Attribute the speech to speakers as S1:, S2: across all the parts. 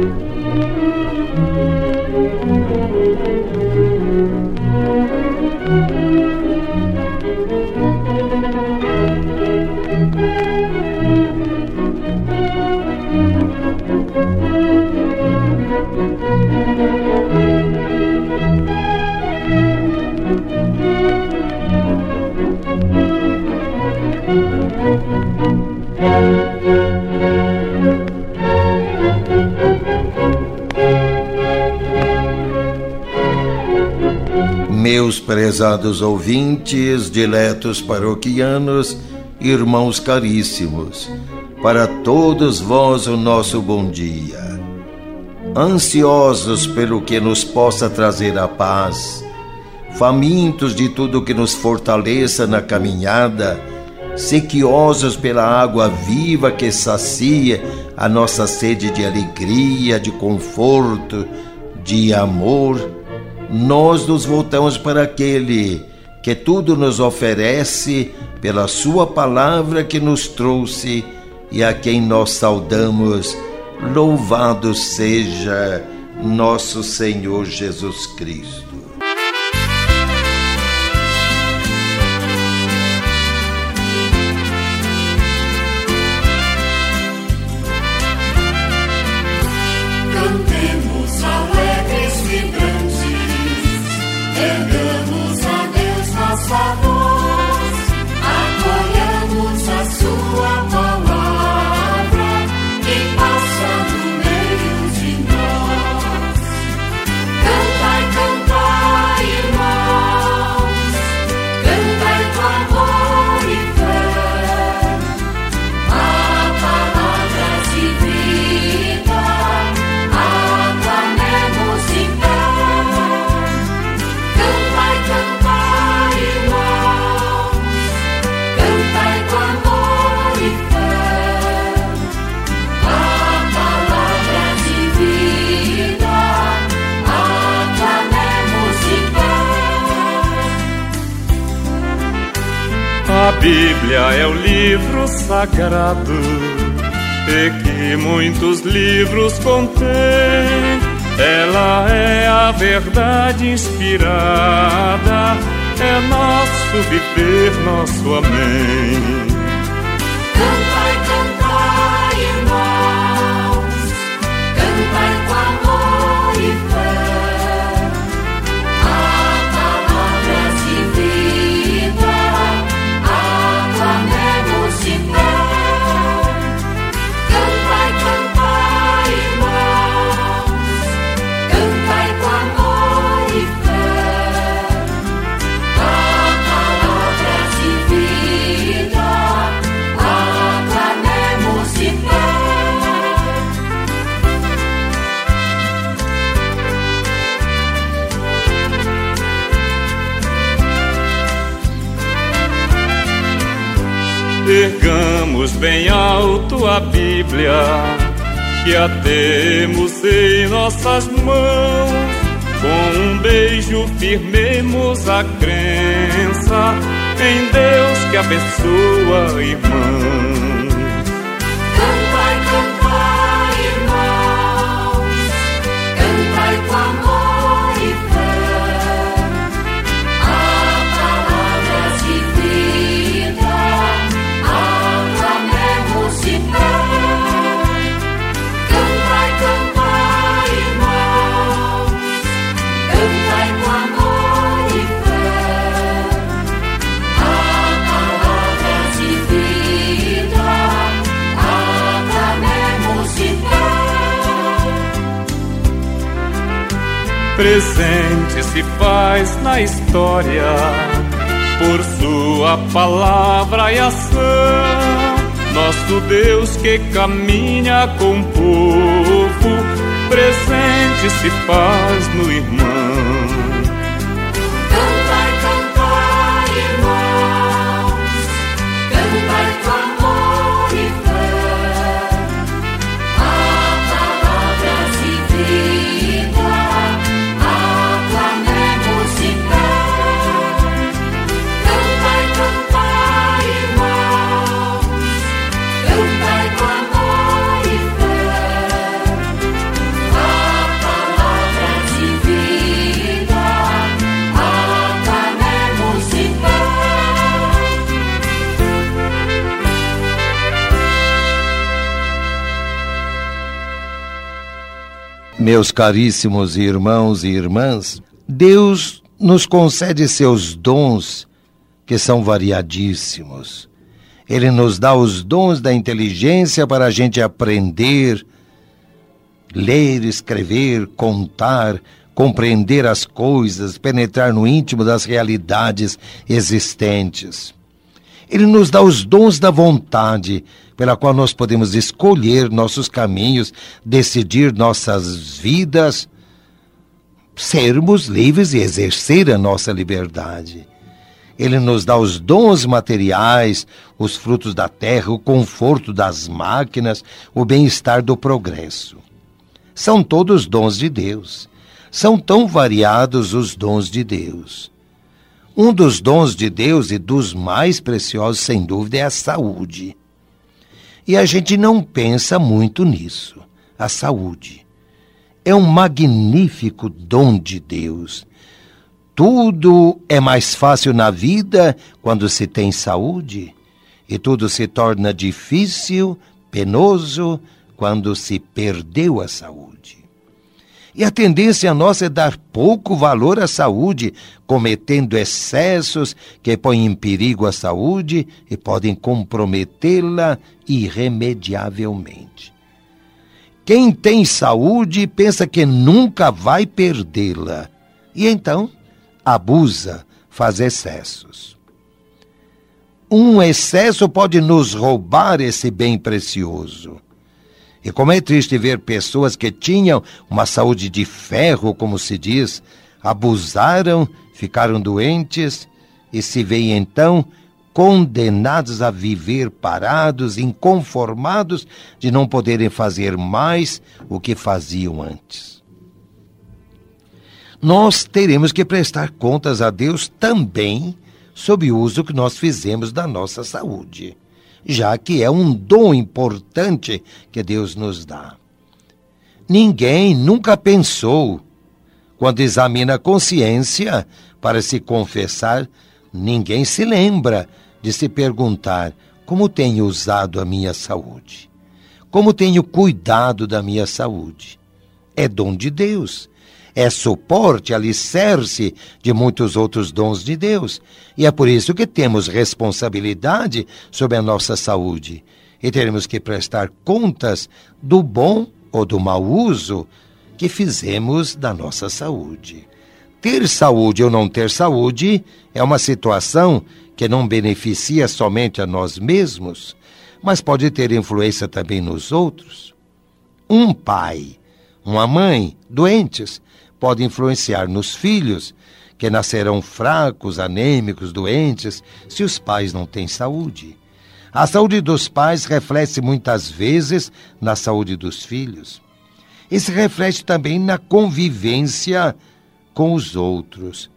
S1: Música Meus prezados ouvintes, diletos paroquianos, irmãos caríssimos, para todos vós o nosso bom dia. Ansiosos pelo que nos possa trazer a paz, famintos de tudo que nos fortaleça na caminhada, sequiosos pela água viva que sacia a nossa sede de alegria, de conforto, de amor nós nos voltamos para aquele que tudo nos oferece pela Sua palavra que nos trouxe e a quem nós saudamos. Louvado seja nosso Senhor Jesus Cristo.
S2: Bíblia é o livro sagrado e que muitos livros contém. Ela é a verdade inspirada, é nosso viver, nosso amém. A Bíblia, que a temos em nossas mãos. Com um beijo firmemos a crença em Deus que abençoa, irmão. Presente se faz na história por sua palavra e ação. Nosso Deus que caminha com o povo, presente se faz no irmão.
S1: Meus caríssimos irmãos e irmãs, Deus nos concede seus dons, que são variadíssimos. Ele nos dá os dons da inteligência para a gente aprender, ler, escrever, contar, compreender as coisas, penetrar no íntimo das realidades existentes. Ele nos dá os dons da vontade, pela qual nós podemos escolher nossos caminhos, decidir nossas vidas, sermos livres e exercer a nossa liberdade. Ele nos dá os dons materiais, os frutos da terra, o conforto das máquinas, o bem-estar do progresso. São todos dons de Deus. São tão variados os dons de Deus. Um dos dons de Deus e dos mais preciosos, sem dúvida, é a saúde. E a gente não pensa muito nisso. A saúde é um magnífico dom de Deus. Tudo é mais fácil na vida quando se tem saúde, e tudo se torna difícil, penoso, quando se perdeu a saúde. E a tendência nossa é dar pouco valor à saúde, cometendo excessos que põem em perigo a saúde e podem comprometê-la irremediavelmente. Quem tem saúde pensa que nunca vai perdê-la e então abusa, faz excessos. Um excesso pode nos roubar esse bem precioso. E como é triste ver pessoas que tinham uma saúde de ferro, como se diz, abusaram, ficaram doentes e se veem então condenados a viver parados, inconformados de não poderem fazer mais o que faziam antes. Nós teremos que prestar contas a Deus também sobre o uso que nós fizemos da nossa saúde já que é um dom importante que Deus nos dá. Ninguém nunca pensou, quando examina a consciência para se confessar, ninguém se lembra de se perguntar como tenho usado a minha saúde, como tenho cuidado da minha saúde. É dom de Deus é suporte, alicerce de muitos outros dons de Deus. E é por isso que temos responsabilidade sobre a nossa saúde. E teremos que prestar contas do bom ou do mau uso que fizemos da nossa saúde. Ter saúde ou não ter saúde é uma situação que não beneficia somente a nós mesmos, mas pode ter influência também nos outros. Um pai, uma mãe doentes pode influenciar nos filhos, que nascerão fracos, anêmicos, doentes, se os pais não têm saúde. A saúde dos pais reflete muitas vezes na saúde dos filhos. E se reflete também na convivência com os outros.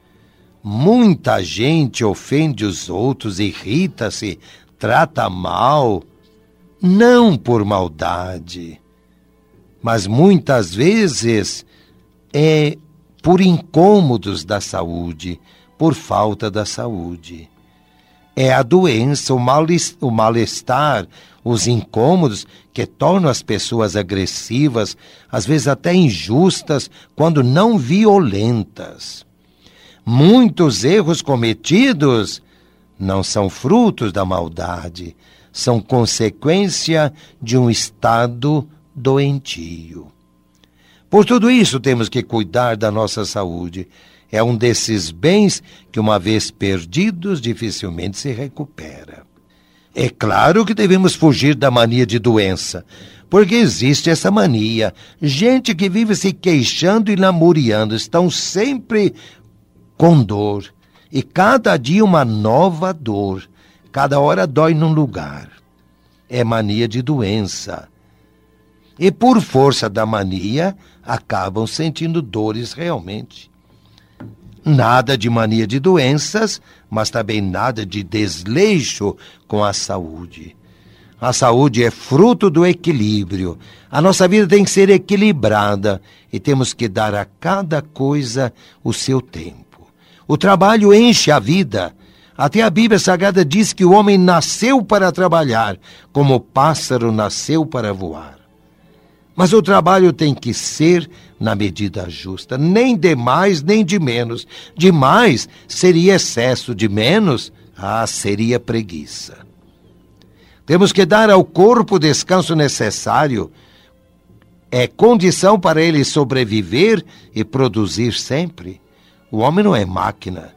S1: Muita gente ofende os outros, irrita-se, trata mal, não por maldade, mas muitas vezes é por incômodos da saúde, por falta da saúde. É a doença, o mal-estar, os incômodos que tornam as pessoas agressivas, às vezes até injustas, quando não violentas. Muitos erros cometidos não são frutos da maldade, são consequência de um estado doentio. Por tudo isso, temos que cuidar da nossa saúde. É um desses bens que, uma vez perdidos, dificilmente se recupera. É claro que devemos fugir da mania de doença, porque existe essa mania. Gente que vive se queixando e lamuriando, estão sempre com dor. E cada dia uma nova dor. Cada hora dói num lugar. É mania de doença. E por força da mania, acabam sentindo dores realmente. Nada de mania de doenças, mas também nada de desleixo com a saúde. A saúde é fruto do equilíbrio. A nossa vida tem que ser equilibrada e temos que dar a cada coisa o seu tempo. O trabalho enche a vida. Até a Bíblia Sagrada diz que o homem nasceu para trabalhar, como o pássaro nasceu para voar. Mas o trabalho tem que ser na medida justa, nem de mais nem de menos. De mais seria excesso, de menos, ah, seria preguiça. Temos que dar ao corpo o descanso necessário. É condição para ele sobreviver e produzir sempre. O homem não é máquina.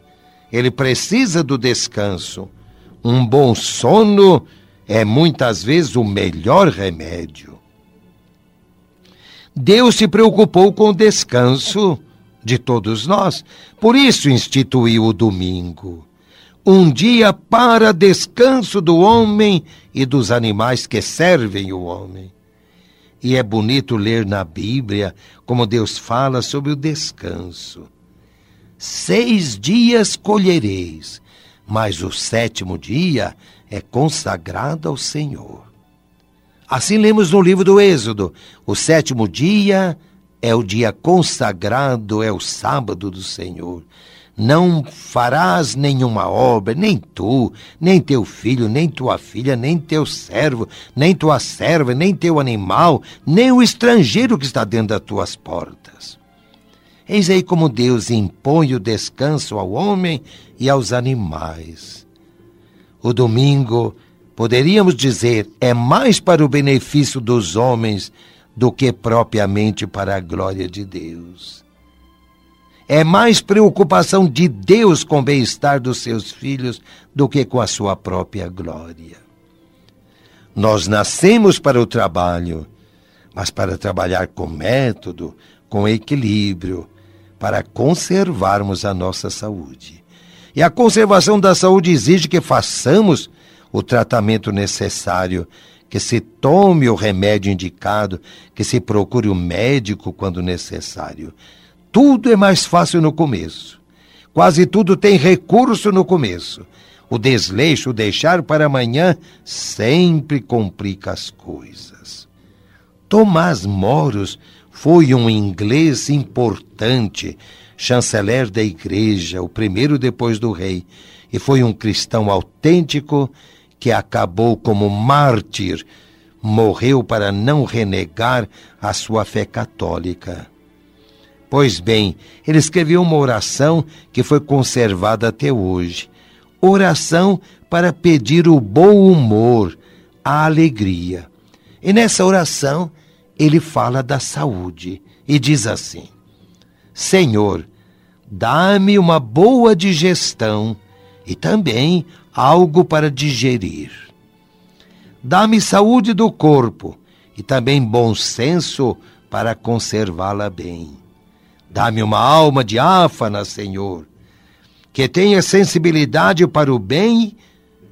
S1: Ele precisa do descanso. Um bom sono é muitas vezes o melhor remédio. Deus se preocupou com o descanso de todos nós. Por isso instituiu o domingo. Um dia para descanso do homem e dos animais que servem o homem. E é bonito ler na Bíblia como Deus fala sobre o descanso. Seis dias colhereis, mas o sétimo dia é consagrado ao Senhor. Assim lemos no livro do Êxodo: o sétimo dia é o dia consagrado, é o sábado do Senhor. Não farás nenhuma obra, nem tu, nem teu filho, nem tua filha, nem teu servo, nem tua serva, nem teu animal, nem o estrangeiro que está dentro das tuas portas. Eis aí como Deus impõe o descanso ao homem e aos animais. O domingo poderíamos dizer, é mais para o benefício dos homens do que propriamente para a glória de Deus. É mais preocupação de Deus com o bem-estar dos seus filhos do que com a sua própria glória. Nós nascemos para o trabalho, mas para trabalhar com método, com equilíbrio, para conservarmos a nossa saúde. E a conservação da saúde exige que façamos o tratamento necessário, que se tome o remédio indicado, que se procure o médico quando necessário. Tudo é mais fácil no começo. Quase tudo tem recurso no começo. O desleixo, o deixar para amanhã, sempre complica as coisas. Tomás Moros foi um inglês importante, chanceler da igreja, o primeiro depois do rei, e foi um cristão autêntico que acabou como mártir, morreu para não renegar a sua fé católica. Pois bem, ele escreveu uma oração que foi conservada até hoje. Oração para pedir o bom humor, a alegria. E nessa oração, ele fala da saúde e diz assim: Senhor, dá-me uma boa digestão e também algo para digerir. Dá-me saúde do corpo e também bom senso para conservá-la bem. Dá-me uma alma diáfana, Senhor, que tenha sensibilidade para o bem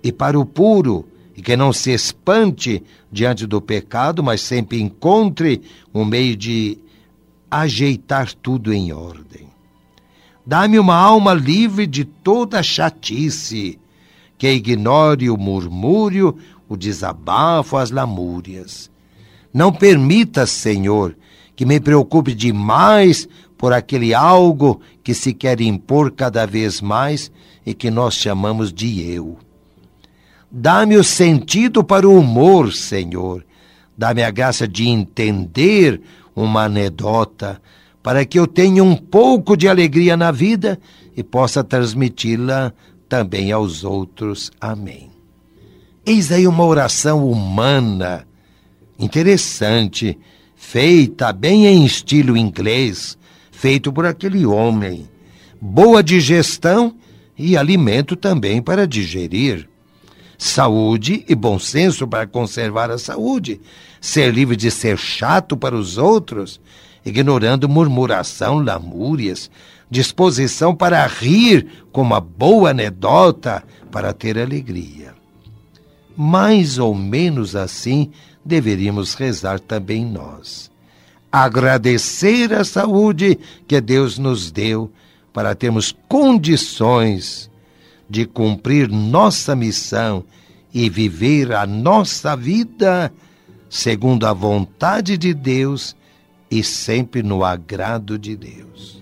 S1: e para o puro e que não se espante diante do pecado, mas sempre encontre um meio de ajeitar tudo em ordem. Dá-me uma alma livre de toda chatice, que ignore o murmúrio, o desabafo, as lamúrias. Não permita, Senhor, que me preocupe demais por aquele algo que se quer impor cada vez mais e que nós chamamos de eu. Dá-me o sentido para o humor, Senhor. Dá-me a graça de entender uma anedota, para que eu tenha um pouco de alegria na vida e possa transmiti-la também aos outros. Amém. Eis aí uma oração humana, interessante, feita bem em estilo inglês, feito por aquele homem. Boa digestão e alimento também para digerir. Saúde e bom senso para conservar a saúde. Ser livre de ser chato para os outros, ignorando murmuração, lamúrias. Disposição para rir com uma boa anedota para ter alegria. Mais ou menos assim deveríamos rezar também nós. Agradecer a saúde que Deus nos deu para termos condições de cumprir nossa missão e viver a nossa vida segundo a vontade de Deus e sempre no agrado de Deus.